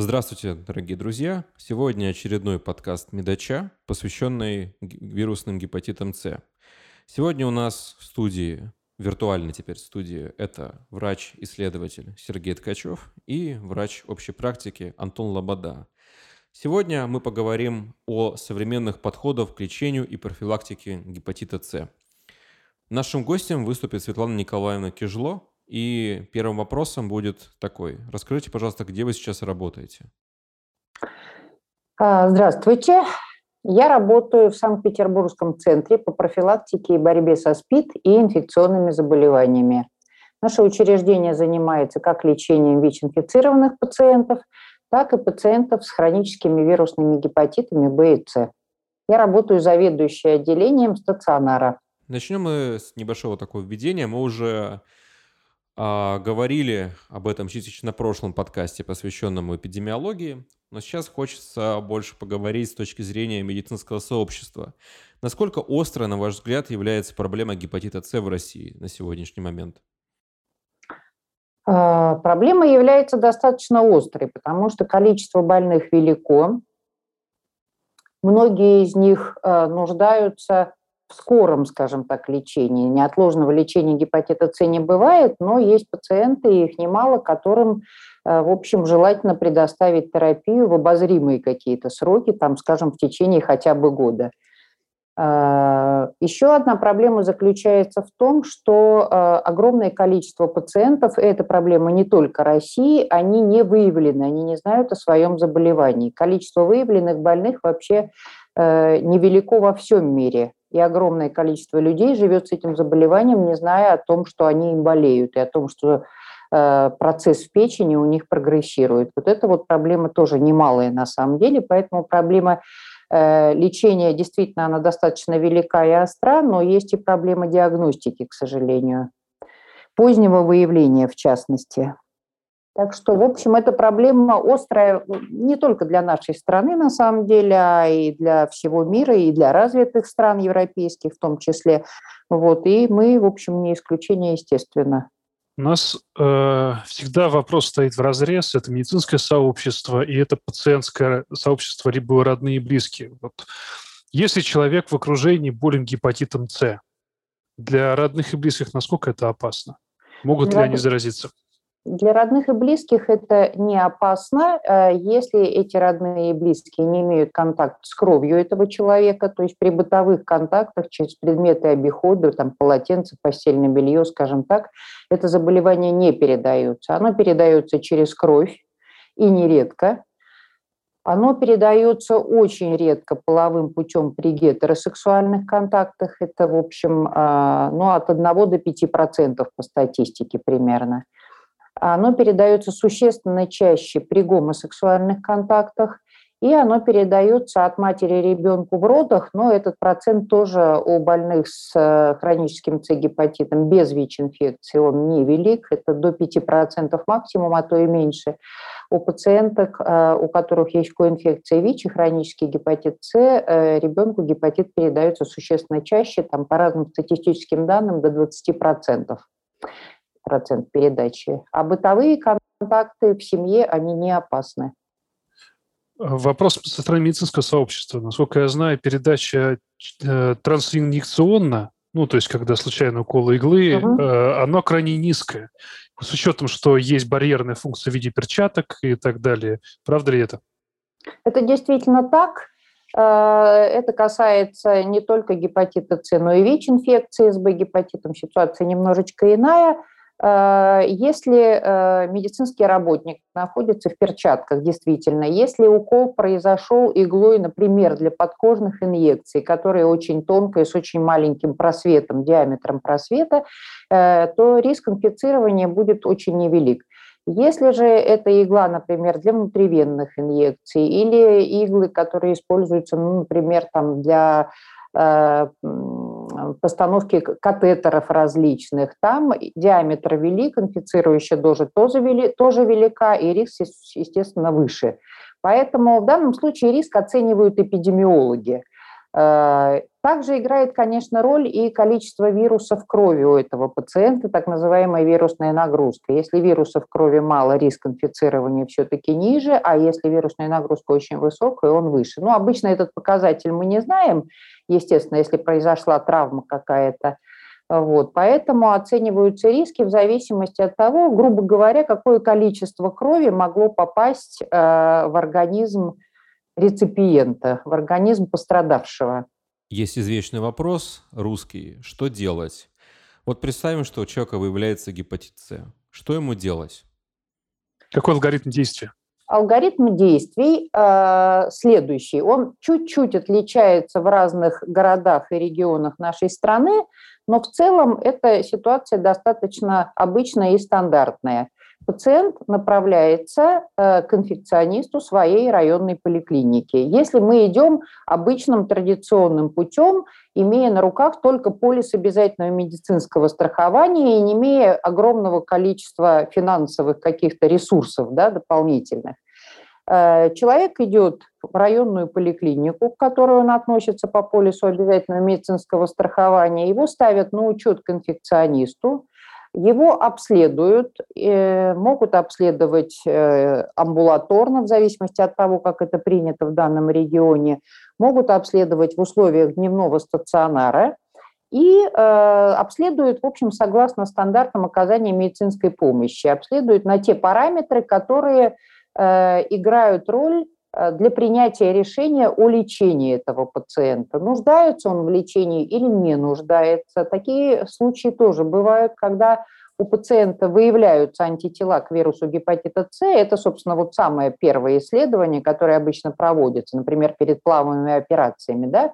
Здравствуйте, дорогие друзья! Сегодня очередной подкаст Медача, посвященный вирусным гепатитам С. Сегодня у нас в студии, виртуально теперь студии, это врач-исследователь Сергей Ткачев и врач общей практики Антон Лобода. Сегодня мы поговорим о современных подходах к лечению и профилактике гепатита С. Нашим гостем выступит Светлана Николаевна Кижло, и первым вопросом будет такой. Расскажите, пожалуйста, где вы сейчас работаете? А, здравствуйте. Я работаю в Санкт-Петербургском центре по профилактике и борьбе со СПИД и инфекционными заболеваниями. Наше учреждение занимается как лечением ВИЧ-инфицированных пациентов, так и пациентов с хроническими вирусными гепатитами Б и С. Я работаю заведующей отделением стационара. Начнем мы с небольшого такого введения. Мы уже а, говорили об этом частично на прошлом подкасте, посвященном эпидемиологии, но сейчас хочется больше поговорить с точки зрения медицинского сообщества. Насколько остро, на ваш взгляд, является проблема гепатита С в России на сегодняшний момент? А, проблема является достаточно острой, потому что количество больных велико. Многие из них а, нуждаются в скором, скажем так, лечении. Неотложного лечения гепатита С не бывает, но есть пациенты, их немало, которым, э, в общем, желательно предоставить терапию в обозримые какие-то сроки, там, скажем, в течение хотя бы года. Э, Еще одна проблема заключается в том, что э, огромное количество пациентов, и эта проблема не только России, они не выявлены, они не знают о своем заболевании. Количество выявленных больных вообще невелико во всем мире и огромное количество людей живет с этим заболеванием, не зная о том, что они им болеют, и о том, что э, процесс в печени у них прогрессирует. Вот эта вот проблема тоже немалая на самом деле, поэтому проблема э, лечения действительно она достаточно велика и остра, но есть и проблема диагностики, к сожалению, позднего выявления в частности. Так что, в общем, эта проблема острая не только для нашей страны, на самом деле, а и для всего мира, и для развитых стран европейских в том числе. Вот, и мы, в общем, не исключение, естественно. У нас э, всегда вопрос стоит в разрез. Это медицинское сообщество и это пациентское сообщество, либо родные и близкие. Вот. Если человек в окружении болен гепатитом С, для родных и близких насколько это опасно? Могут для ли они заразиться? Для родных и близких это не опасно, э, если эти родные и близкие не имеют контакт с кровью этого человека, то есть при бытовых контактах через предметы обихода, там полотенце, постельное белье, скажем так, это заболевание не передается. Оно передается через кровь и нередко. Оно передается очень редко половым путем при гетеросексуальных контактах. Это, в общем, а, ну, от 1 до 5% по статистике примерно оно передается существенно чаще при гомосексуальных контактах, и оно передается от матери ребенку в родах, но этот процент тоже у больных с э, хроническим С-гепатитом без ВИЧ-инфекции, он невелик, это до 5% максимум, а то и меньше. У пациенток, э, у которых есть коинфекция ВИЧ и хронический гепатит С, э, ребенку гепатит передается существенно чаще, там по разным статистическим данным до 20% процент передачи. А бытовые контакты в семье, они не опасны. Вопрос со стороны медицинского сообщества. Насколько я знаю, передача э, трансинъекционна, ну, то есть когда случайно укол иглы, угу. э, оно крайне низкое. С учетом, что есть барьерная функция в виде перчаток и так далее. Правда ли это? Это действительно так. Э, это касается не только гепатита С, но и ВИЧ-инфекции с Б-гепатитом. Ситуация немножечко иная. Э, если э, медицинский работник находится в перчатках, действительно, если укол произошел иглой, например, для подкожных инъекций, которые очень тонкая, с очень маленьким просветом, диаметром просвета, э, то риск инфицирования будет очень невелик. Если же это игла, например, для внутривенных инъекций или иглы, которые используются, ну, например, там для постановки катетеров различных. Там диаметр велик, инфицирующая доза тоже, вели, тоже велика, и риск, естественно, выше. Поэтому в данном случае риск оценивают эпидемиологи. Э, также играет, конечно, роль и количество вирусов крови у этого пациента, так называемая вирусная нагрузка. Если вирусов крови мало, риск инфицирования все-таки ниже, а если вирусная нагрузка очень высокая, он выше. Ну, обычно этот показатель мы не знаем, естественно, если произошла травма какая-то. Вот, поэтому оцениваются риски в зависимости от того, грубо говоря, какое количество крови могло попасть э, в организм реципиента, в организм пострадавшего. Есть извечный вопрос русский. Что делать? Вот представим, что у человека выявляется гепатит С. Что ему делать? Какой алгоритм действия? Алгоритм действий э, следующий. Он чуть-чуть отличается в разных городах и регионах нашей страны, но в целом эта ситуация достаточно обычная и стандартная пациент направляется э, к инфекционисту своей районной поликлиники. Если мы идем обычным традиционным путем, имея на руках только полис обязательного медицинского страхования и не имея огромного количества финансовых каких-то ресурсов да, дополнительных, э, человек идет в районную поликлинику, к которой он относится по полису обязательного медицинского страхования, его ставят на учет к инфекционисту, его обследуют, э, могут обследовать э, амбулаторно, в зависимости от того, как это принято в данном регионе, могут обследовать в условиях дневного стационара и э, обследуют, в общем, согласно стандартам оказания медицинской помощи, обследуют на те параметры, которые играют роль для принятия решения о лечении этого пациента. Нуждается он в лечении или не нуждается. Такие случаи тоже бывают, когда у пациента выявляются антитела к вирусу гепатита С. Это, собственно, вот самое первое исследование, которое обычно проводится, например, перед плавными операциями. Да?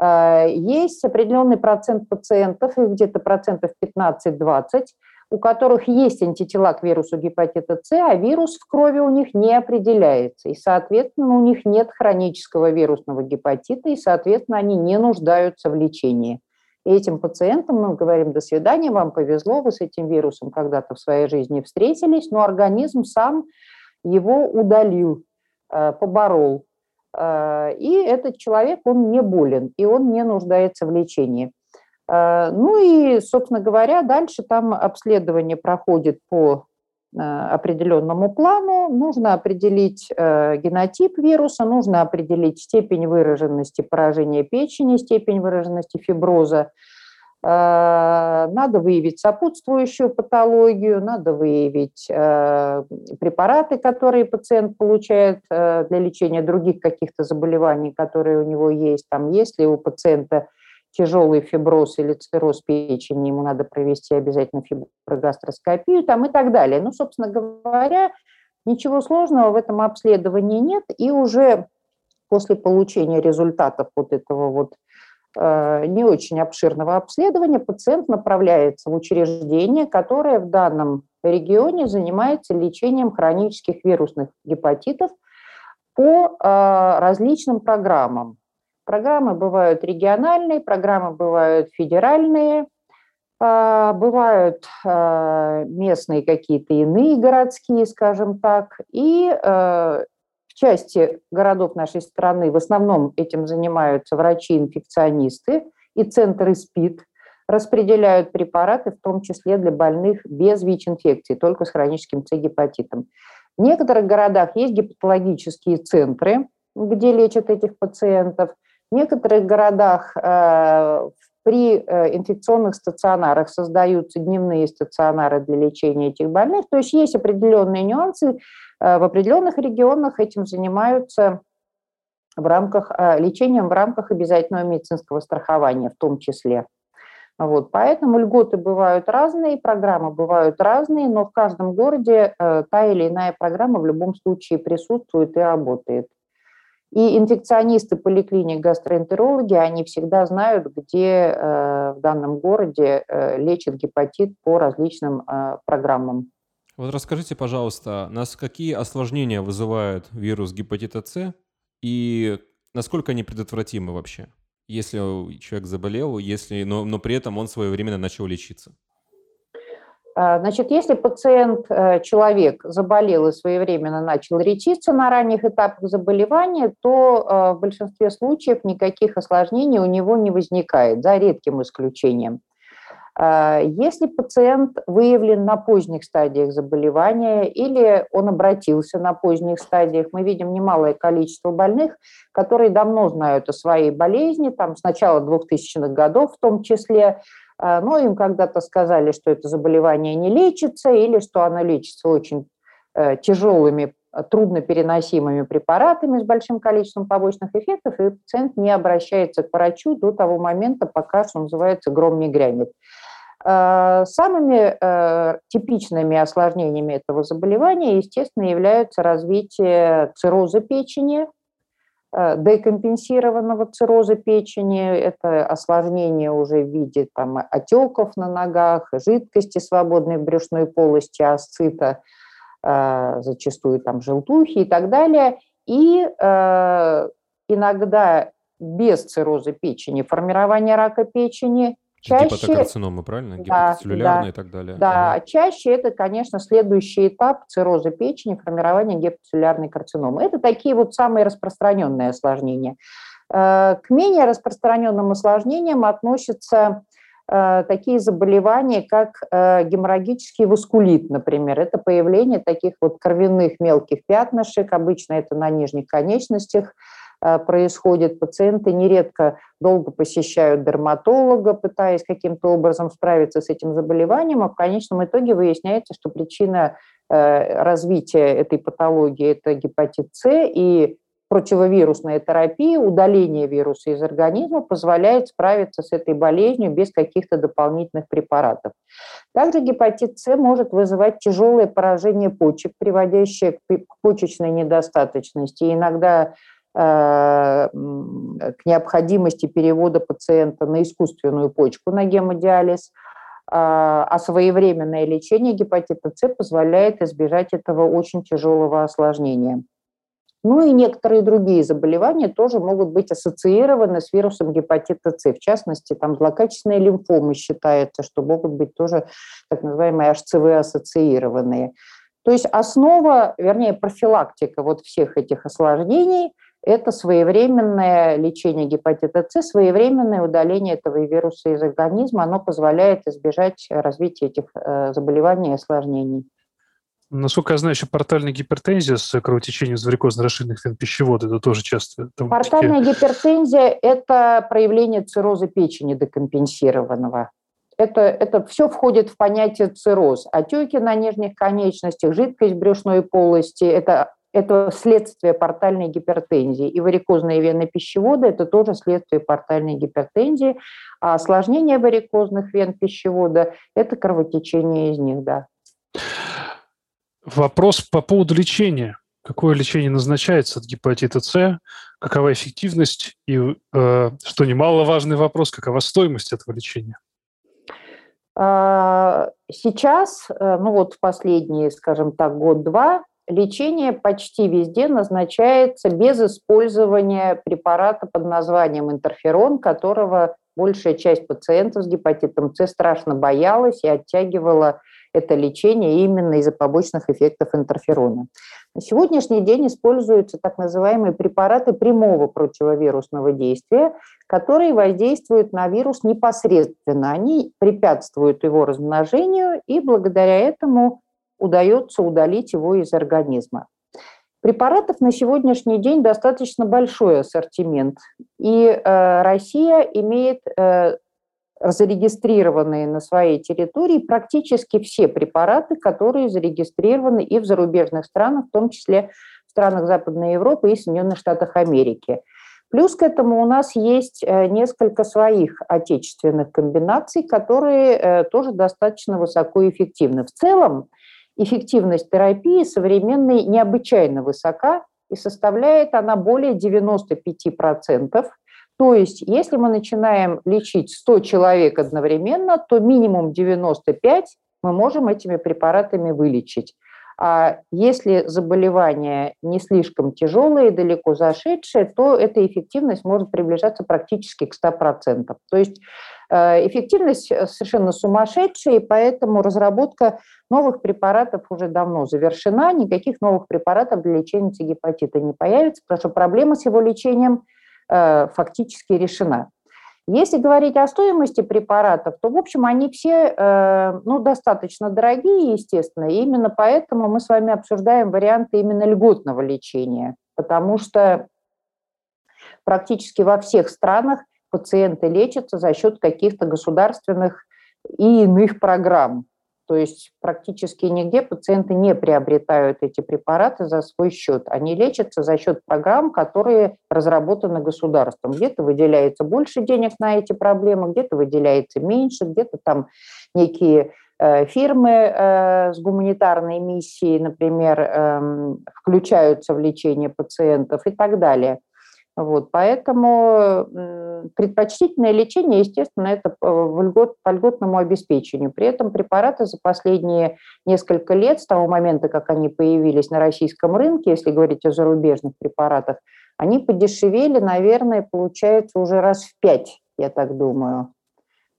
Э, есть определенный процент пациентов, их где-то процентов 15-20, у которых есть антитела к вирусу гепатита С, а вирус в крови у них не определяется. И, соответственно, у них нет хронического вирусного гепатита, и, соответственно, они не нуждаются в лечении. И этим пациентам мы говорим, до свидания, вам повезло, вы с этим вирусом когда-то в своей жизни встретились, но организм сам его удалил, э, поборол. Э, и этот человек, он не болен, и он не нуждается в лечении. Э, ну и, собственно говоря, дальше там обследование проходит по э, определенному плану. Нужно определить э, генотип вируса, нужно определить степень выраженности поражения печени, степень выраженности фиброза. Надо выявить сопутствующую патологию, надо выявить препараты, которые пациент получает для лечения других каких-то заболеваний, которые у него есть. Там, если у пациента тяжелый фиброз или цирроз печени, ему надо провести обязательно фиброгастроскопию там и так далее. Ну, собственно говоря, ничего сложного в этом обследовании нет, и уже после получения результатов вот этого вот э, не очень обширного обследования пациент направляется в учреждение, которое в данном регионе занимается лечением хронических вирусных гепатитов по э, различным программам. Программы бывают региональные, программы бывают федеральные, а, бывают а, местные какие-то иные городские, скажем так. И а, в части городов нашей страны в основном этим занимаются врачи-инфекционисты и центры СПИД, распределяют препараты, в том числе для больных без ВИЧ-инфекции, только с хроническим С-гепатитом. В некоторых городах есть гепатологические центры, где лечат этих пациентов – в некоторых городах э, при э, инфекционных стационарах создаются дневные стационары для лечения этих больных. То есть есть определенные нюансы. Э, в определенных регионах этим занимаются в рамках лечением в рамках обязательного медицинского страхования в том числе. Вот, поэтому льготы бывают разные, программы бывают разные, но в каждом городе та или иная программа в любом случае присутствует и работает. И инфекционисты поликлиник, гастроэнтерологи, они всегда знают, где э, в данном городе э, лечат гепатит по различным э, программам. Вот расскажите, пожалуйста, нас какие осложнения вызывает вирус гепатита С и насколько они предотвратимы вообще, если человек заболел, если, но, но при этом он своевременно начал лечиться? А, значит, если пациент, э, человек заболел и своевременно начал лечиться на ранних этапах заболевания, то э, в большинстве случаев никаких осложнений у него не возникает, за редким исключением. А, если пациент выявлен на поздних стадиях заболевания или он обратился на поздних стадиях, мы видим немалое количество больных, которые давно знают о своей болезни, там с начала 2000-х годов в том числе, но им когда-то сказали, что это заболевание не лечится или что оно лечится очень э, тяжелыми, труднопереносимыми препаратами с большим количеством побочных эффектов, и пациент не обращается к врачу до того момента, пока, что называется, гром не грянет. А, самыми э, типичными осложнениями этого заболевания, естественно, являются развитие цирроза печени, Э, декомпенсированного цирроза печени. Это осложнение уже в виде там, отеков на ногах, жидкости, свободной в брюшной полости, асцита, э, зачастую там желтухи и так далее. И э, иногда без цирроза печени формирование рака печени – Чаще, Гепатокарциномы, правильно? Да, Гепатоцеллюлярные да, и так далее. Да, ага. чаще это, конечно, следующий этап цирроза печени, формирования гепатоцеллюлярной карциномы. Это такие вот самые распространенные осложнения. Э, к менее распространенным осложнениям относятся э, такие заболевания, как э, геморрагический васкулит, например. Это появление таких вот кровяных мелких пятнышек, обычно это на нижних конечностях, происходит. Пациенты нередко долго посещают дерматолога, пытаясь каким-то образом справиться с этим заболеванием, а в конечном итоге выясняется, что причина э, развития этой патологии – это гепатит С, и противовирусная терапия, удаление вируса из организма позволяет справиться с этой болезнью без каких-то дополнительных препаратов. Также гепатит С может вызывать тяжелое поражение почек, приводящее к почечной недостаточности. И иногда Э, к необходимости перевода пациента на искусственную почку на гемодиализ, а, а своевременное лечение гепатита С позволяет избежать этого очень тяжелого осложнения. Ну и некоторые другие заболевания тоже могут быть ассоциированы с вирусом гепатита С. В частности, там злокачественные лимфомы считается, что могут быть тоже так называемые HCV-ассоциированные. То есть основа, вернее, профилактика вот всех этих осложнений – это своевременное лечение гепатита С, своевременное удаление этого вируса из организма, оно позволяет избежать развития этих э, заболеваний и осложнений. Насколько я знаю, еще портальная гипертензия с кровотечением из варикозно-расширенных вен пищевода, это тоже часто. Портальная гипертензия – это проявление цирроза печени декомпенсированного. Это, это все входит в понятие цирроз. Отеки на нижних конечностях, жидкость брюшной полости – это это следствие портальной гипертензии. И варикозные вены пищевода – это тоже следствие портальной гипертензии. А осложнение варикозных вен пищевода – это кровотечение из них, да. Вопрос по поводу лечения. Какое лечение назначается от гепатита С? Какова эффективность? И, э, что немаловажный вопрос, какова стоимость этого лечения? А, сейчас, э, ну вот в последние, скажем так, год-два, лечение почти везде назначается без использования препарата под названием интерферон, которого большая часть пациентов с гепатитом С страшно боялась и оттягивала это лечение именно из-за побочных эффектов интерферона. На сегодняшний день используются так называемые препараты прямого противовирусного действия, которые воздействуют на вирус непосредственно. Они препятствуют его размножению и благодаря этому удается удалить его из организма. Препаратов на сегодняшний день достаточно большой ассортимент. И э, Россия имеет э, зарегистрированные на своей территории практически все препараты, которые зарегистрированы и в зарубежных странах, в том числе в странах Западной Европы и Соединенных Штатах Америки. Плюс к этому у нас есть э, несколько своих отечественных комбинаций, которые тоже достаточно высокоэффективны. В целом эффективность терапии современной необычайно высока, и составляет она более 95%. То есть, если мы начинаем лечить 100 человек одновременно, то минимум 95 мы можем этими препаратами вылечить. А если заболевание не слишком тяжелое и далеко зашедшее, то эта эффективность может приближаться практически к 100%. То есть э, эффективность совершенно сумасшедшая, и поэтому разработка новых препаратов уже давно завершена. Никаких новых препаратов для лечения гепатита не появится, потому что проблема с его лечением э, фактически решена. Если говорить о стоимости препаратов, то, в общем, они все э, ну, достаточно дорогие, естественно, и именно поэтому мы с вами обсуждаем варианты именно льготного лечения, потому что практически во всех странах пациенты лечатся за счет каких-то государственных и иных программ. То есть практически нигде пациенты не приобретают эти препараты за свой счет. Они лечатся за счет программ, которые разработаны государством. Где-то выделяется больше денег на эти проблемы, где-то выделяется меньше, где-то там некие э, фирмы э, с гуманитарной миссией, например, э, включаются в лечение пациентов и так далее. Вот, поэтому предпочтительное лечение, естественно, это по, льгот, по льготному обеспечению. При этом препараты за последние несколько лет, с того момента, как они появились на российском рынке, если говорить о зарубежных препаратах, они подешевели, наверное, получается уже раз в пять, я так думаю.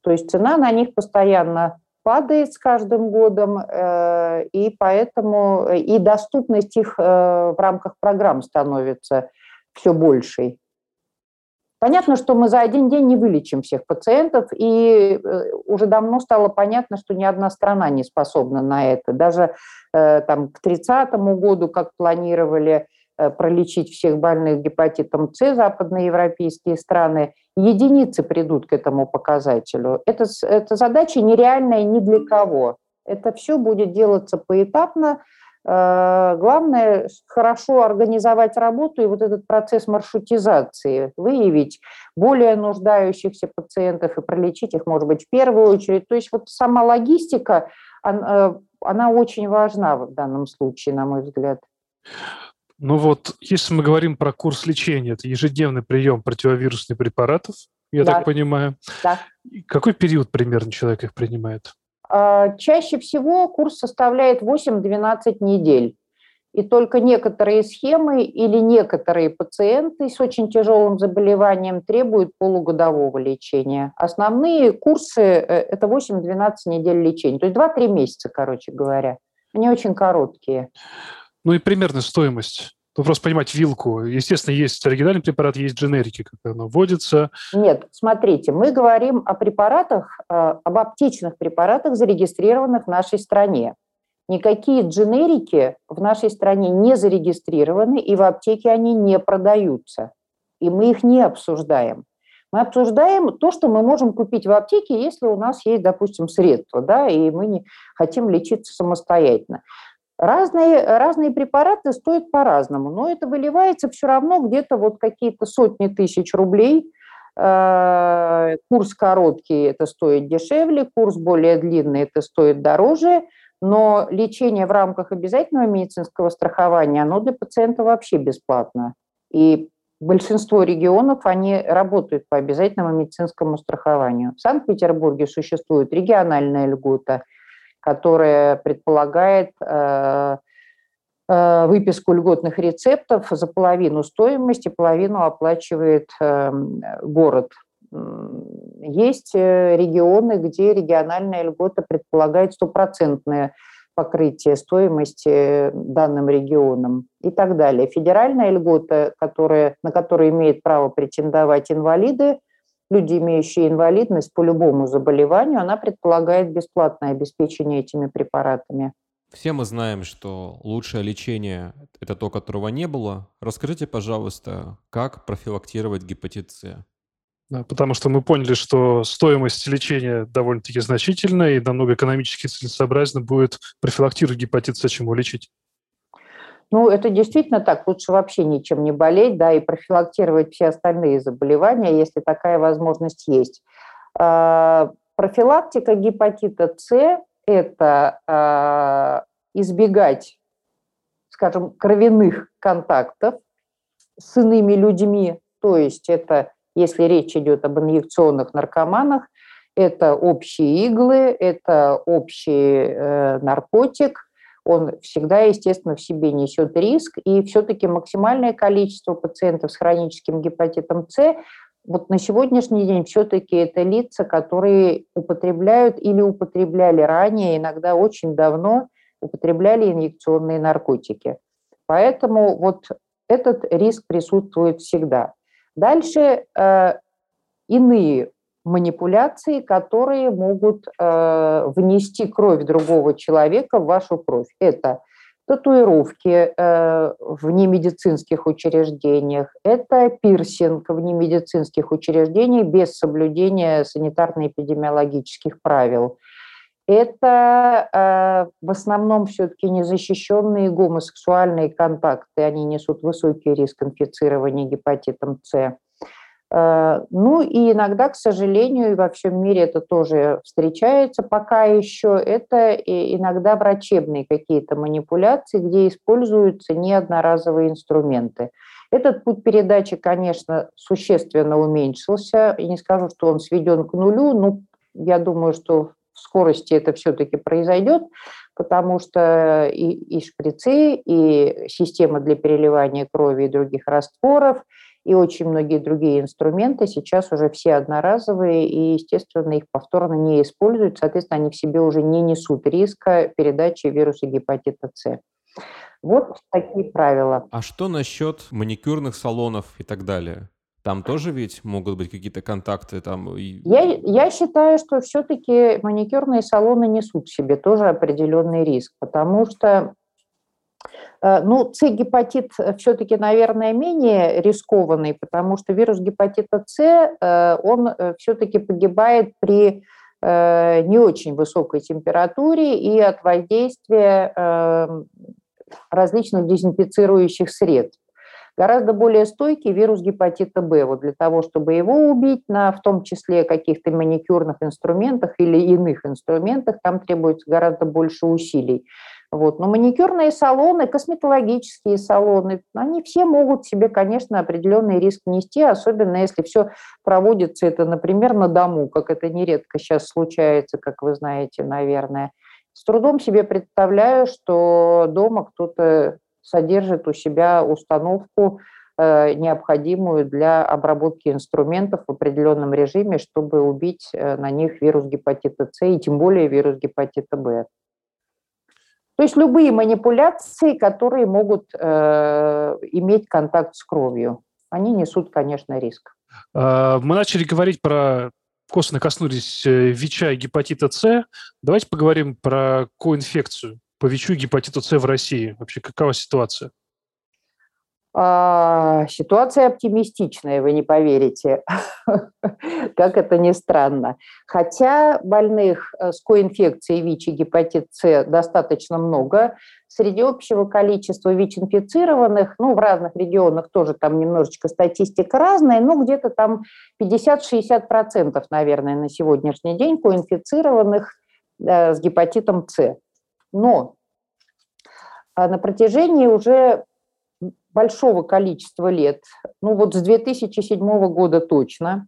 То есть цена на них постоянно падает с каждым годом, э, и поэтому э, и доступность их э, в рамках программ становится все большей. Понятно, что мы за один день не вылечим всех пациентов, и э, уже давно стало понятно, что ни одна страна не способна на это. Даже э, там, к 30 году, как планировали э, пролечить всех больных гепатитом С западноевропейские страны, единицы придут к этому показателю. Это, это задача нереальная ни для кого. Это все будет делаться поэтапно, главное хорошо организовать работу и вот этот процесс маршрутизации, выявить более нуждающихся пациентов и пролечить их, может быть, в первую очередь. То есть вот сама логистика, она, э, она очень важна в данном случае, на мой взгляд. Ну вот, если мы говорим про курс лечения, это ежедневный прием противовирусных препаратов, я да. так понимаю. Да. Какой период примерно человек их принимает? А, чаще всего курс составляет 8-12 недель. И только некоторые схемы или некоторые пациенты с очень тяжелым заболеванием требуют полугодового лечения. Основные курсы э, – это 8-12 недель лечения, то есть 2-3 месяца, короче говоря. Они очень короткие. Ну и примерно стоимость ну, просто понимать вилку. Естественно, есть оригинальный препарат, есть дженерики, как оно вводится. Нет, смотрите, мы говорим о препаратах, э, об аптечных препаратах, зарегистрированных в нашей стране. Никакие дженерики в нашей стране не зарегистрированы, и в аптеке они не продаются. И мы их не обсуждаем. Мы обсуждаем то, что мы можем купить в аптеке, если у нас есть, допустим, средства, да, и мы не хотим лечиться самостоятельно. Разные, разные препараты стоят по-разному, но это выливается все равно где-то вот какие-то сотни тысяч рублей. Э, курс короткий – это стоит дешевле, курс более длинный – это стоит дороже, но лечение в рамках обязательного медицинского страхования, оно для пациента вообще бесплатно. И большинство регионов, они работают по обязательному медицинскому страхованию. В Санкт-Петербурге существует региональная льгота – которая предполагает э, э, выписку льготных рецептов за половину стоимости, половину оплачивает э, город. Есть регионы, где региональная льгота предполагает стопроцентное покрытие стоимости данным регионам и так далее. Федеральная льгота, которая, на которую имеют право претендовать инвалиды, люди, имеющие инвалидность по любому заболеванию, она предполагает бесплатное обеспечение этими препаратами. Все мы знаем, что лучшее лечение – это то, которого не было. Расскажите, пожалуйста, как профилактировать гепатит С? Да, потому что мы поняли, что стоимость лечения довольно-таки значительная, и намного экономически целесообразнее будет профилактировать гепатит С, чем его лечить. Ну, это действительно так. Лучше вообще ничем не болеть, да, и профилактировать все остальные заболевания, если такая возможность есть. А, профилактика гепатита С – это а, избегать, скажем, кровяных контактов с иными людьми, то есть это, если речь идет об инъекционных наркоманах, это общие иглы, это общий э, наркотик – он всегда, естественно, в себе несет риск, и все-таки максимальное количество пациентов с хроническим гепатитом С вот на сегодняшний день все-таки это лица, которые употребляют или употребляли ранее, иногда очень давно употребляли инъекционные наркотики. Поэтому вот этот риск присутствует всегда. Дальше э, иные манипуляции, которые могут э, внести кровь другого человека в вашу кровь. Это татуировки э, в немедицинских учреждениях, это пирсинг в немедицинских учреждениях без соблюдения санитарно-эпидемиологических правил. Это э, в основном все-таки незащищенные гомосексуальные контакты, они несут высокий риск инфицирования гепатитом С. Э, ну и иногда, к сожалению, и во всем мире это тоже встречается пока еще, это иногда врачебные какие-то манипуляции, где используются неодноразовые инструменты. Этот путь передачи, конечно, существенно уменьшился. И не скажу, что он сведен к нулю, но я думаю, что в скорости это все-таки произойдет, потому что и, и шприцы, и система для переливания крови и других растворов – и очень многие другие инструменты сейчас уже все одноразовые, и, естественно, их повторно не используют, соответственно, они в себе уже не несут риска передачи вируса гепатита С. Вот такие правила. А что насчет маникюрных салонов и так далее? Там тоже ведь могут быть какие-то контакты там? Я, я считаю, что все-таки маникюрные салоны несут в себе тоже определенный риск, потому что ну, С-гепатит э, все-таки, наверное, менее рискованный, потому что вирус гепатита С, э, он все-таки погибает при не очень высокой температуре и от воздействия эм, различных дезинфицирующих средств. Гораздо более стойкий вирус гепатита Б. Вот для того, чтобы его убить, на в том числе каких-то маникюрных инструментах или иных инструментах, там требуется гораздо больше усилий. Вот. Но маникюрные салоны, косметологические салоны, они все могут себе, конечно, определенный риск нести, особенно если все проводится это, например, на дому, как это нередко сейчас случается, как вы знаете, наверное. С трудом себе представляю, что дома кто-то содержит у себя установку, э, необходимую для обработки инструментов в определенном режиме, чтобы убить э, на них вирус гепатита С и тем более вирус гепатита Б. То есть любые манипуляции, которые могут э, иметь контакт с кровью, они несут, конечно, риск. А, мы начали говорить про косвенно коснулись э, ВИЧа и гепатита С. Давайте поговорим про коинфекцию по ВИЧу и гепатиту С в России. Вообще, какова ситуация? А, ситуация оптимистичная, вы не поверите, как это ни странно. Хотя больных э, с коинфекцией ВИЧ и гепатит С достаточно много, среди общего количества ВИЧ-инфицированных, ну, в разных регионах тоже там немножечко статистика разная, но где-то там 50-60%, наверное, на сегодняшний день коинфицированных э, с гепатитом С. Но а на протяжении уже большого количества лет, ну вот с 2007 года точно,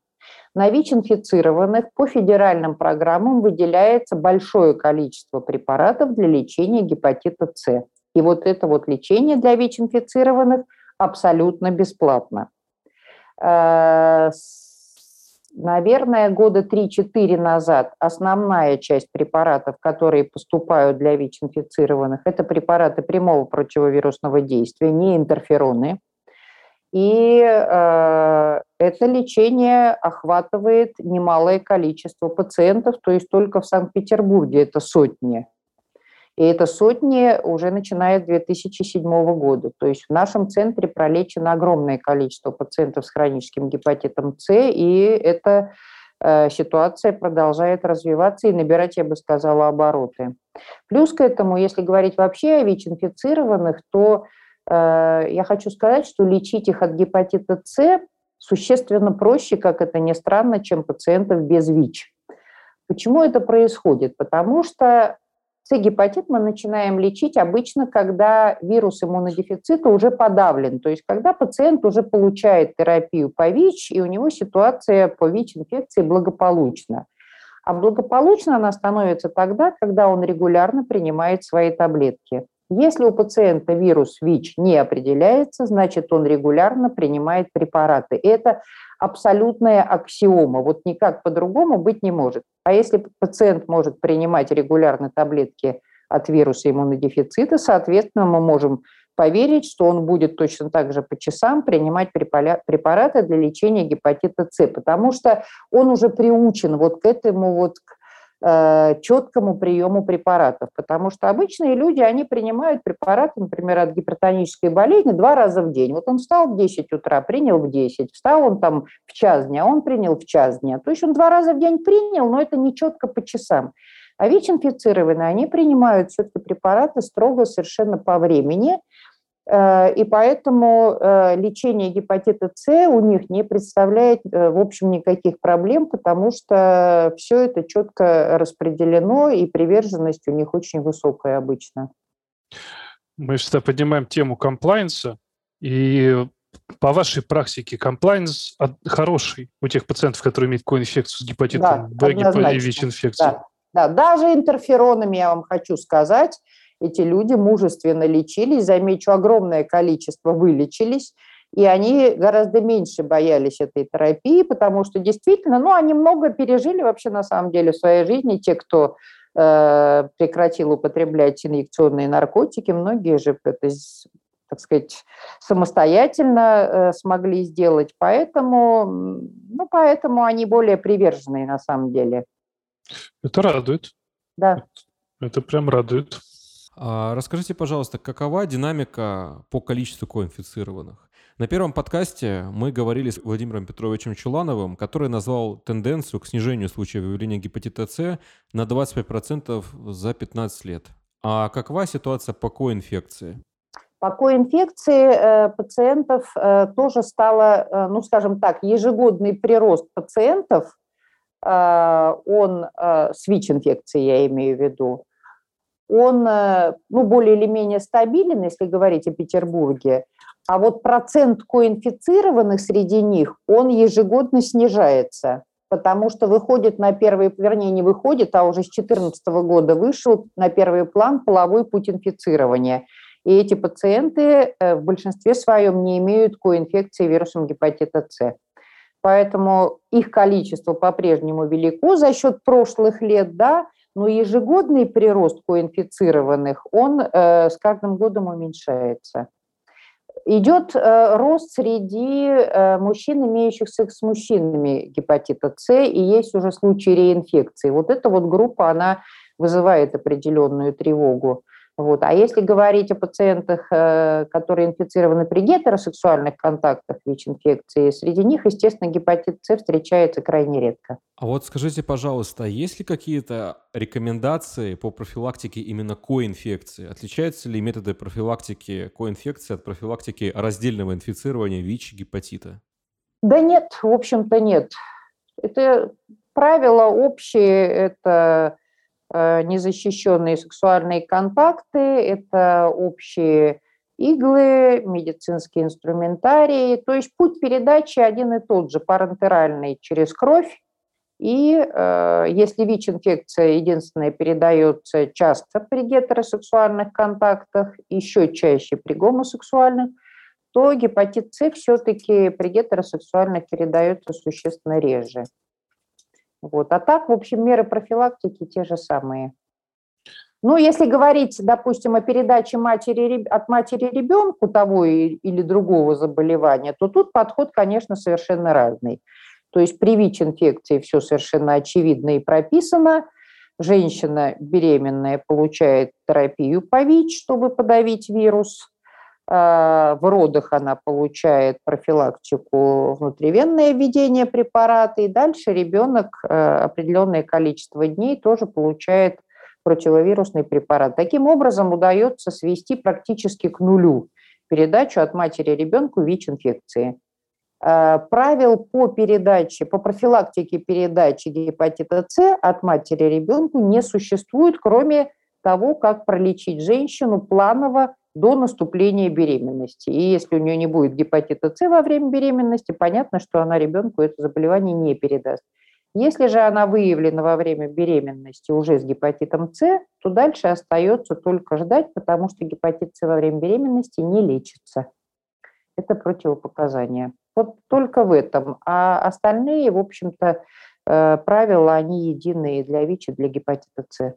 на ВИЧ-инфицированных по федеральным программам выделяется большое количество препаратов для лечения гепатита С. И вот это вот лечение для ВИЧ-инфицированных абсолютно бесплатно. Э, наверное, года 3-4 назад основная часть препаратов, которые поступают для ВИЧ-инфицированных, это препараты прямого противовирусного действия, не интерфероны. И э, это лечение охватывает немалое количество пациентов, то есть только в Санкт-Петербурге это сотни и это сотни уже начиная с 2007 года. То есть в нашем центре пролечено огромное количество пациентов с хроническим гепатитом С, и эта э, ситуация продолжает развиваться и набирать, я бы сказала, обороты. Плюс к этому, если говорить вообще о ВИЧ-инфицированных, то э, я хочу сказать, что лечить их от гепатита С существенно проще, как это ни странно, чем пациентов без ВИЧ. Почему это происходит? Потому что С-гепатит мы начинаем лечить обычно, когда вирус иммунодефицита уже подавлен, то есть когда пациент уже получает терапию по ВИЧ, и у него ситуация по ВИЧ-инфекции благополучна. А благополучно она становится тогда, когда он регулярно принимает свои таблетки. Если у пациента вирус ВИЧ не определяется, значит, он регулярно принимает препараты. Это абсолютная аксиома. Вот никак по-другому быть не может. А если пациент может принимать регулярно таблетки от вируса иммунодефицита, соответственно, мы можем поверить, что он будет точно так же по часам принимать препараты для лечения гепатита С, потому что он уже приучен вот к этому вот Э, четкому приему препаратов, потому что обычные люди, они принимают препараты, например, от гипертонической болезни два раза в день. Вот он встал в 10 утра, принял в 10, встал он там в час дня, он принял в час дня. То есть он два раза в день принял, но это не четко по часам. А ВИЧ-инфицированные, они принимают все-таки препараты строго совершенно по времени – Э, и поэтому э, лечение гепатита С у них не представляет, э, в общем, никаких проблем, потому что все это четко распределено, и приверженность у них очень высокая обычно. Мы всегда поднимаем тему комплайнса, и по вашей практике комплайнс хороший у тех пациентов, которые имеют коинфекцию с гепатитом да, Б и ВИЧ-инфекцией? Да, да, даже интерферонами, я вам хочу сказать, эти люди мужественно лечились, замечу, огромное количество вылечились, и они гораздо меньше боялись этой терапии, потому что действительно, ну, они много пережили вообще на самом деле в своей жизни, те, кто э, прекратил употреблять инъекционные наркотики, многие же это, так сказать, самостоятельно э, смогли сделать, поэтому, ну, поэтому они более приверженные на самом деле. Это радует. Да. Это прям радует. А расскажите, пожалуйста, какова динамика по количеству коинфицированных? На первом подкасте мы говорили с Владимиром Петровичем Чулановым, который назвал тенденцию к снижению случаев выявления гепатита С на 25% за 15 лет. А какова ситуация по коинфекции? По коинфекции э, пациентов э, тоже стало, э, ну скажем так, ежегодный прирост пациентов, он с ВИЧ-инфекцией я имею в виду, он э, ну, более или менее стабилен, если говорить о Петербурге, а вот процент коинфицированных среди них, он ежегодно снижается, потому что выходит на первый, вернее, не выходит, а уже с 2014 года вышел на первый план половой путь инфицирования. И эти пациенты э, в большинстве своем не имеют коинфекции вирусом гепатита С. Поэтому их количество по-прежнему велико за счет прошлых лет, да, но ежегодный прирост коинфицированных, он э, с каждым годом уменьшается. Идет э, рост среди э, мужчин, имеющих секс с мужчинами гепатита С, и есть уже случаи реинфекции. Вот эта вот группа, она вызывает определенную тревогу. Вот. А если говорить о пациентах, э, которые инфицированы при гетеросексуальных контактах ВИЧ-инфекции, среди них, естественно, гепатит С встречается крайне редко. А вот скажите, пожалуйста, есть ли какие-то рекомендации по профилактике именно коинфекции? Отличаются ли методы профилактики коинфекции от профилактики раздельного инфицирования ВИЧ и гепатита? Да нет, в общем-то нет. Это правила общие, это незащищенные сексуальные контакты, это общие иглы, медицинские инструментарии. То есть путь передачи один и тот же, парентеральный через кровь. И э, если ВИЧ-инфекция единственная передается часто при гетеросексуальных контактах, еще чаще при гомосексуальных, то гепатит С все-таки при гетеросексуальных передается существенно реже. Вот. А так, в общем, меры профилактики те же самые. Ну, если говорить, допустим, о передаче матери, от матери ребенку того или другого заболевания, то тут подход, конечно, совершенно разный. То есть при ВИЧ-инфекции все совершенно очевидно и прописано. Женщина беременная получает терапию по ВИЧ, чтобы подавить вирус. А, в родах она получает профилактику внутривенное введение препарата, и дальше ребенок э, определенное количество дней тоже получает противовирусный препарат. Таким образом удается свести практически к нулю передачу от матери ребенку ВИЧ-инфекции. А, правил по передаче, по профилактике передачи гепатита С от матери ребенку не существует, кроме того, как пролечить женщину планово до наступления беременности. И если у нее не будет гепатита С во время беременности, понятно, что она ребенку это заболевание не передаст. Если же она выявлена во время беременности уже с гепатитом С, то дальше остается только ждать, потому что гепатит С во время беременности не лечится. Это противопоказание. Вот только в этом. А остальные, в общем-то, э, правила, они единые для ВИЧ и для гепатита С.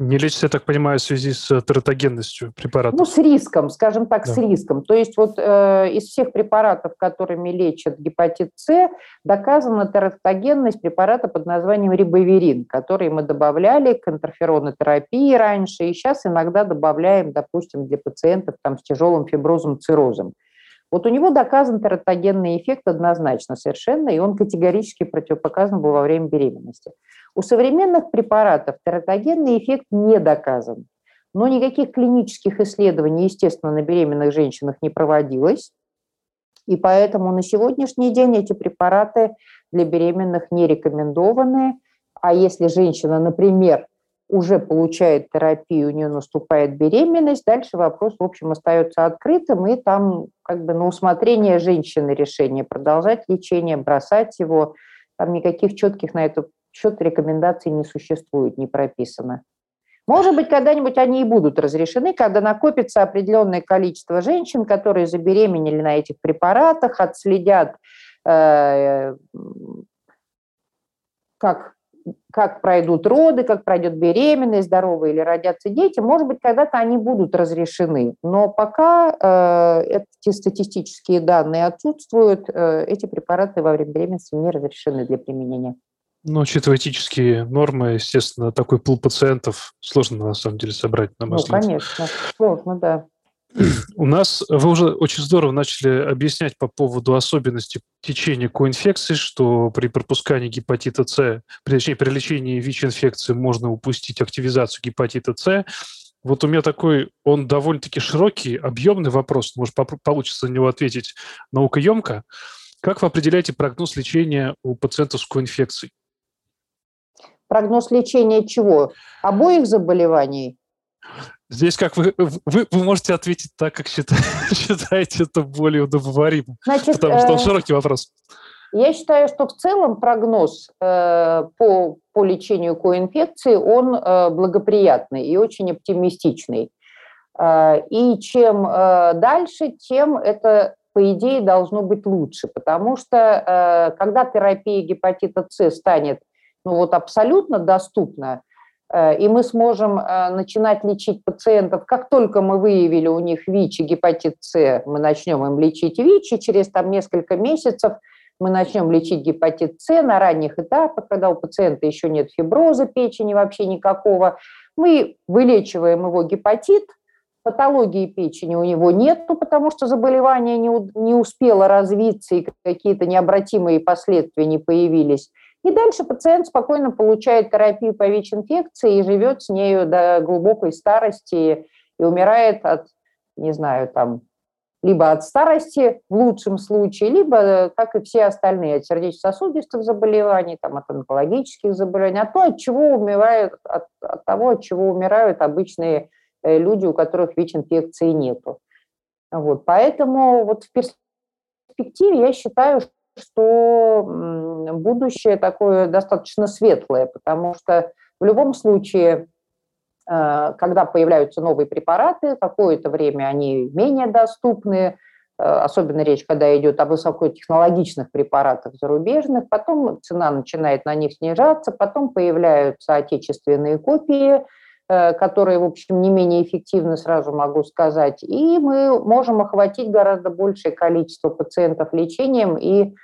Не лечится, я так понимаю, в связи с э, тератогенностью препарата? Ну, с риском, скажем так, да. с риском. То есть вот э, из всех препаратов, которыми лечат гепатит С, доказана тератогенность препарата под названием рибоверин, который мы добавляли к интерферонотерапии раньше, и сейчас иногда добавляем, допустим, для пациентов там, с тяжелым фиброзом, циррозом. Вот у него доказан тератогенный эффект однозначно совершенно, и он категорически противопоказан был во время беременности. У современных препаратов тератогенный эффект не доказан, но никаких клинических исследований, естественно, на беременных женщинах не проводилось, и поэтому на сегодняшний день эти препараты для беременных не рекомендованы. А если женщина, например, уже получает терапию, у нее наступает беременность, дальше вопрос, в общем, остается открытым, и там как бы на усмотрение женщины решение продолжать лечение, бросать его. Там никаких четких на этот счет рекомендаций не существует, не прописано. Может быть, когда-нибудь они и будут разрешены, когда накопится определенное количество женщин, которые забеременели на этих препаратах, отследят, э, как как пройдут роды, как пройдет беременность, здоровые или родятся дети, может быть, когда-то они будут разрешены. Но пока э, эти статистические данные отсутствуют, э, эти препараты во время беременности не разрешены для применения. Ну, учитывая этические нормы, естественно, такой пул пациентов сложно на самом деле собрать, на мой Ну, конечно, сложно, да. У нас вы уже очень здорово начали объяснять по поводу особенностей течения коинфекции, что при пропускании гепатита С, точнее, при лечении ВИЧ-инфекции можно упустить активизацию гепатита С. Вот у меня такой, он довольно-таки широкий, объемный вопрос, может, получится на него ответить наукоемко. Как вы определяете прогноз лечения у пациентов с коинфекцией? Прогноз лечения чего? Обоих заболеваний? Здесь как вы, вы, вы можете ответить так, как считаете, считаете это более удобоваримо, Значит, потому что он э, широкий вопрос. Я считаю, что в целом прогноз э, по, по лечению коинфекции, он э, благоприятный и очень оптимистичный. Э, и чем э, дальше, тем это, по идее, должно быть лучше, потому что э, когда терапия гепатита С станет ну, вот, абсолютно доступна, Э, и мы сможем э, начинать лечить пациентов, как только мы выявили у них ВИЧ и гепатит С, мы начнем им лечить ВИЧ, и через там, несколько месяцев мы начнем лечить гепатит С на ранних этапах, когда у пациента еще нет фиброза печени вообще никакого. Мы вылечиваем его гепатит, патологии печени у него нет, потому что заболевание не, не успело развиться и какие-то необратимые последствия не появились. И дальше пациент спокойно получает терапию по ВИЧ-инфекции и живет с нею до глубокой старости и умирает от, не знаю, там, либо от старости в лучшем случае, либо, как и все остальные, от сердечно-сосудистых заболеваний, там, от онкологических заболеваний, от того, от чего умирают, от, от того, от чего умирают обычные э, люди, у которых ВИЧ-инфекции нету. Вот, поэтому вот в перспективе я считаю, что будущее такое достаточно светлое, потому что в любом случае, э, когда появляются новые препараты, какое-то время они менее доступны, э, особенно речь, когда идет о высокотехнологичных препаратах зарубежных, потом цена начинает на них снижаться, потом появляются отечественные копии, э, которые, в общем, не менее эффективны, сразу могу сказать, и мы можем охватить гораздо большее количество пациентов лечением и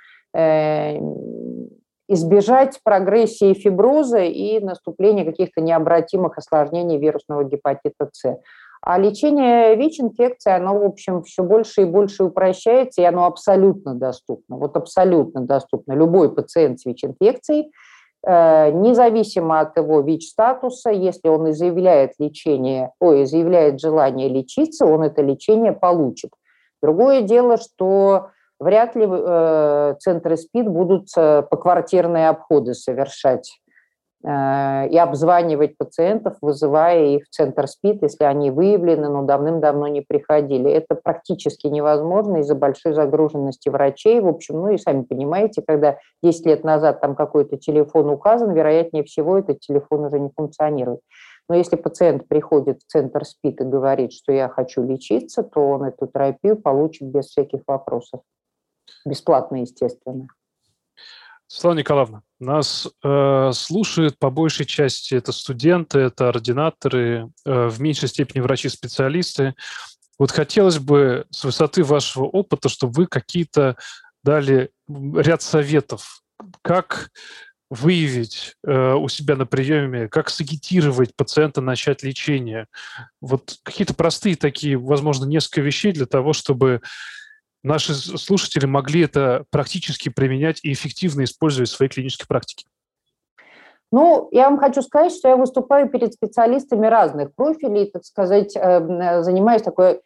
избежать прогрессии фиброза и наступления каких-то необратимых осложнений вирусного гепатита С. А лечение ВИЧ-инфекции, оно, в общем, все больше и больше упрощается, и оно абсолютно доступно. Вот абсолютно доступно. Любой пациент с ВИЧ-инфекцией, э, независимо от его ВИЧ-статуса, если он заявляет лечение, ой, заявляет желание лечиться, он это лечение получит. Другое дело, что вряд ли э, центры СПИД будут э, поквартирные обходы совершать э, и обзванивать пациентов, вызывая их в центр СПИД, если они выявлены, но давным-давно не приходили. Это практически невозможно из-за большой загруженности врачей. В общем, ну и сами понимаете, когда 10 лет назад там какой-то телефон указан, вероятнее всего этот телефон уже не функционирует. Но если пациент приходит в центр СПИД и говорит, что я хочу лечиться, то он эту терапию получит без всяких вопросов. Бесплатно, естественно. Светлана Николаевна, нас э, слушают по большей части это студенты, это ординаторы, э, в меньшей степени врачи-специалисты. Вот хотелось бы с высоты вашего опыта, чтобы вы какие-то дали ряд советов, как выявить э, у себя на приеме, как сагитировать пациента начать лечение. Вот какие-то простые такие, возможно, несколько вещей для того, чтобы наши слушатели могли это практически применять и эффективно использовать в своей клинической практике. Ну, я вам хочу сказать, что я выступаю перед специалистами разных профилей, так сказать, э, занимаюсь такой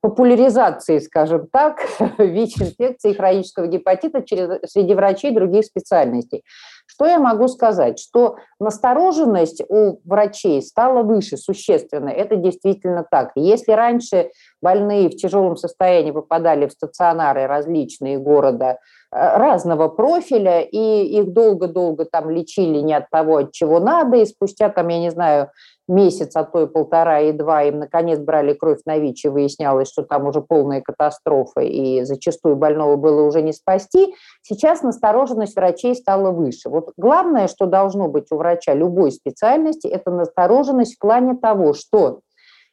популяризации, скажем так, ВИЧ-инфекции и хронического гепатита через, среди врачей других специальностей. Что я могу сказать? Что настороженность у врачей стала выше существенно. Это действительно так. Если раньше больные в тяжелом состоянии попадали в стационары различные города э, разного профиля, и их долго-долго там лечили не от того, от чего надо, и спустя там, я не знаю, месяц, а то и полтора, и два, им наконец брали кровь на ВИЧ, и выяснялось, что там уже полная катастрофа, и зачастую больного было уже не спасти, сейчас настороженность врачей стала выше. Вот главное, что должно быть у врача любой специальности, это настороженность в плане того, что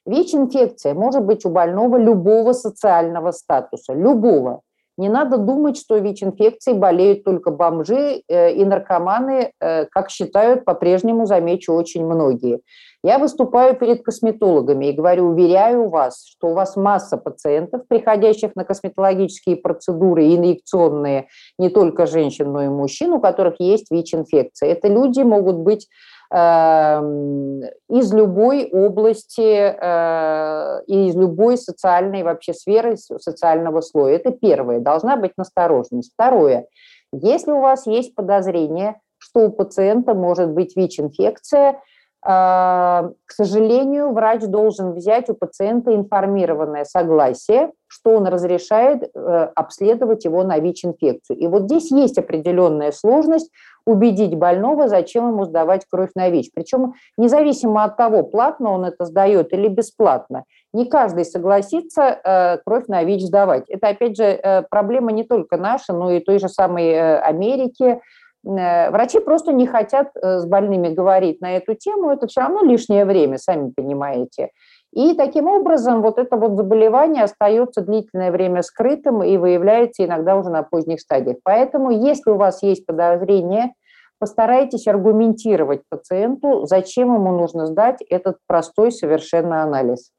ВИЧ-инфекция может быть у больного любого социального статуса, любого. Не надо думать, что ВИЧ-инфекцией болеют только бомжи э, и наркоманы, э, как считают по-прежнему, замечу, очень многие. Я выступаю перед косметологами и говорю, уверяю вас, что у вас масса пациентов, приходящих на косметологические процедуры инъекционные, не только женщин, но и мужчин, у которых есть ВИЧ-инфекция. Это люди могут быть из любой области э, и из любой социальной вообще сферы, социального слоя. Это первое. Должна быть настороженность. Второе. Если у вас есть подозрение, что у пациента может быть ВИЧ-инфекция, к сожалению, врач должен взять у пациента информированное согласие, что он разрешает э, обследовать его на ВИЧ-инфекцию. И вот здесь есть определенная сложность убедить больного, зачем ему сдавать кровь на ВИЧ. Причем независимо от того, платно он это сдает или бесплатно, не каждый согласится э, кровь на ВИЧ сдавать. Это, опять же, э, проблема не только наша, но и той же самой Америки, врачи просто не хотят э, с больными говорить на эту тему, это все равно лишнее время, сами понимаете. И таким образом вот это вот заболевание остается длительное время скрытым и выявляется иногда уже на поздних стадиях. Поэтому, если у вас есть подозрение, постарайтесь аргументировать пациенту, зачем ему нужно сдать этот простой совершенно анализ.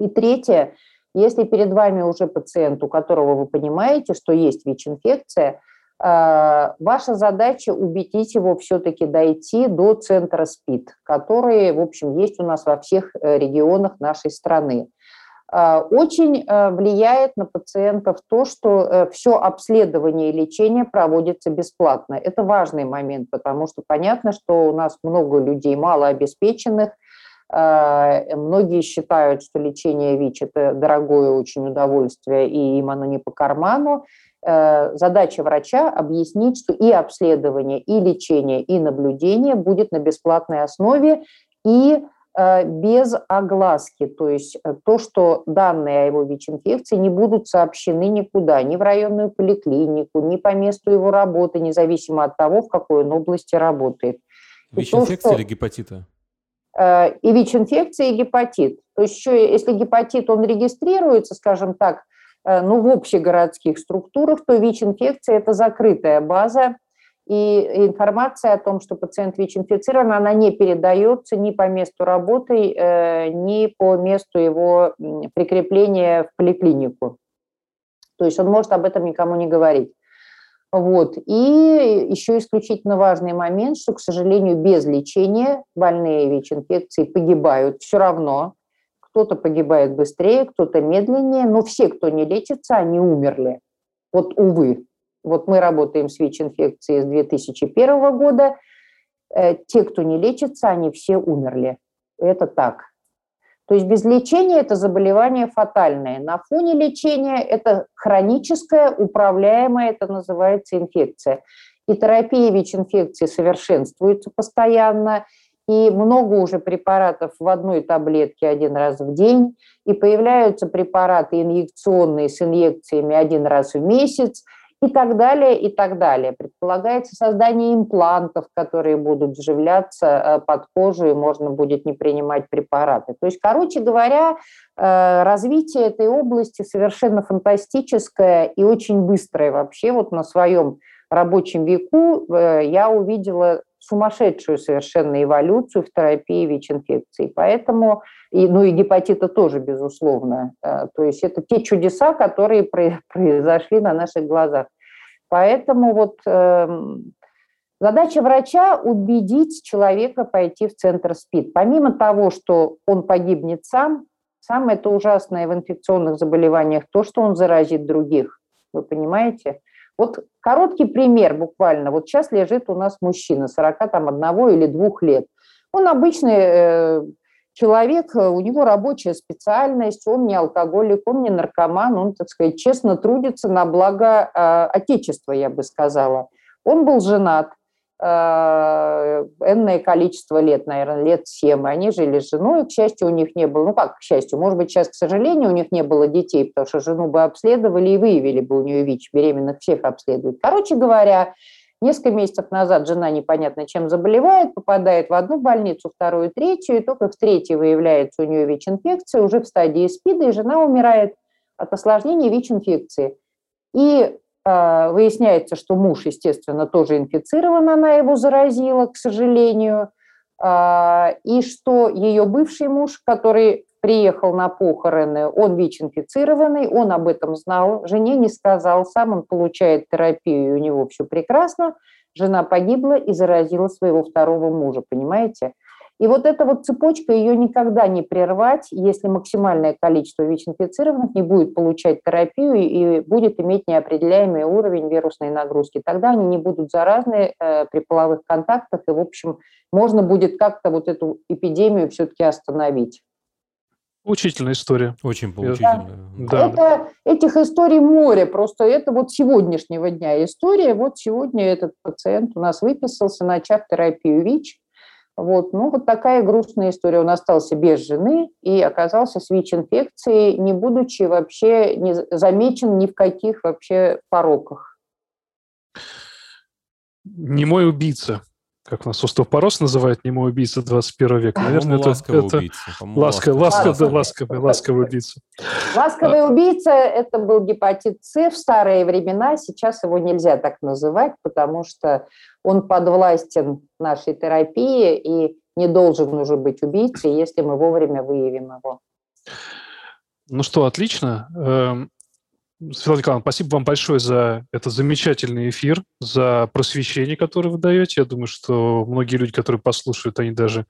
И третье, если перед вами уже пациент, у которого вы понимаете, что есть ВИЧ-инфекция – Э, ваша задача убедить его все-таки дойти до центра СПИД, который, в общем, есть у нас во всех э, регионах нашей страны. Э, очень влияет на пациентов то, что все обследование и лечение проводится бесплатно. Это важный момент, потому что понятно, что у нас много людей малообеспеченных, Многие считают, что лечение ВИЧ – это дорогое очень удовольствие, и им оно не по карману. Э, задача врача объяснить, что и обследование, и лечение, и наблюдение будет на бесплатной основе и э, без огласки, то есть э, то, что данные о его ВИЧ-инфекции не будут сообщены никуда, ни в районную поликлинику, ни по месту его работы, независимо от того, в какой он области работает. ВИЧ-инфекция или гепатита? И ВИЧ-инфекция, и гепатит. То есть еще, если гепатит, он регистрируется, скажем так, ну, в общегородских структурах, то ВИЧ-инфекция – это закрытая база, и информация о том, что пациент ВИЧ-инфицирован, она не передается ни по месту работы, э, ни по месту его прикрепления в поликлинику. То есть он может об этом никому не говорить. Вот. И еще исключительно важный момент, что, к сожалению, без лечения больные ВИЧ-инфекцией погибают все равно, кто-то погибает быстрее, кто-то медленнее, но все, кто не лечится, они умерли. Вот, увы. Вот мы работаем с ВИЧ-инфекцией с 2001 года. э, те, кто не лечится, они все умерли. Это так. То есть без лечения это заболевание фатальное. На фоне лечения это хроническое, управляемое, это называется инфекция. И терапия ВИЧ-инфекции совершенствуется постоянно, и много уже препаратов в одной таблетке один раз в день, и появляются препараты инъекционные с инъекциями один раз в месяц, и так далее, и так далее. Предполагается создание имплантов, которые будут вживляться э, под кожу, и можно будет не принимать препараты. То есть, короче говоря, э, развитие этой области совершенно фантастическое и очень быстрое вообще. Вот на своем рабочем веку э, я увидела сумасшедшую совершенно эволюцию в терапии ВИЧ-инфекции. Поэтому, и, ну и гепатита тоже, безусловно. То есть это те чудеса, которые произошли на наших глазах. Поэтому вот э, задача врача убедить человека пойти в центр СПИД. Помимо того, что он погибнет сам, самое это ужасное в инфекционных заболеваниях то, что он заразит других. Вы понимаете? Вот короткий пример буквально. Вот сейчас лежит у нас мужчина 41 или 2 лет. Он обычный э, человек, у него рабочая специальность, он не алкоголик, он не наркоман, он, так сказать, честно трудится на благо э, Отечества, я бы сказала. Он был женат, энное количество лет, наверное, лет семь. Они жили с женой, к счастью, у них не было, ну как к счастью, может быть, сейчас, к сожалению, у них не было детей, потому что жену бы обследовали и выявили бы у нее ВИЧ, беременных всех обследуют. Короче говоря, Несколько месяцев назад жена непонятно чем заболевает, попадает в одну больницу, вторую, третью, и только в третьей выявляется у нее ВИЧ-инфекция, уже в стадии СПИДа, и жена умирает от осложнений ВИЧ-инфекции. И э, выясняется, что муж, естественно, тоже инфицирован, она его заразила, к сожалению, э, и что ее бывший муж, который приехал на похороны, он ВИЧ-инфицированный, он об этом знал, жене не сказал, сам он получает терапию, и у него все прекрасно. Жена погибла и заразила своего второго мужа, понимаете? И вот эта вот цепочка, ее никогда не прервать, если максимальное количество ВИЧ-инфицированных не будет получать терапию и будет иметь неопределяемый уровень вирусной нагрузки. Тогда они не будут заразны э, при половых контактах, и, в общем, можно будет как-то вот эту эпидемию все-таки остановить. Учительная история. Очень поучительная. Да. Это, этих историй море, просто это вот сегодняшнего дня история. Вот сегодня этот пациент у нас выписался, начав терапию ВИЧ. Вот, ну, вот такая грустная история. Он остался без жены и оказался с ВИЧ-инфекцией, не будучи вообще не замечен ни в каких вообще пороках. Не мой убийца как нас остеопороз называет немой убийца 21 века. Наверное, это, ласковый это убийца. ласковый, ласковый, да, ласковый, ласковый убийца. Ласковый а. убийца – это был гепатит С в старые времена. Сейчас его нельзя так называть, потому что он подвластен нашей терапии и не должен уже быть убийцей, если мы вовремя выявим его. Ну что, отлично. Светлана Николаевна, спасибо вам большое за этот замечательный эфир, за просвещение, которое вы даете. Я думаю, что многие люди, которые послушают, они даже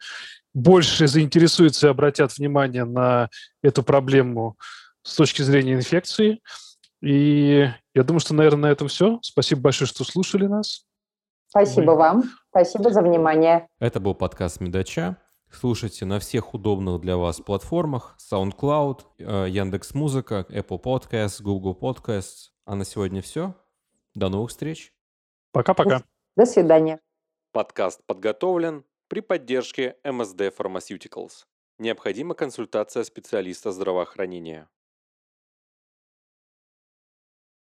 больше заинтересуются и обратят внимание на эту проблему с точки зрения инфекции. И я думаю, что, наверное, на этом все. Спасибо большое, что слушали нас. Спасибо Мы... вам. Спасибо за внимание. Это был подкаст Медача. Слушайте на всех удобных для вас платформах. SoundCloud, э, Яндекс Музыка, Apple Podcasts, Google Podcasts. А на сегодня все. До новых встреч. Пока-пока. До свидания. Подкаст подготовлен при поддержке MSD Pharmaceuticals. Необходима консультация специалиста здравоохранения.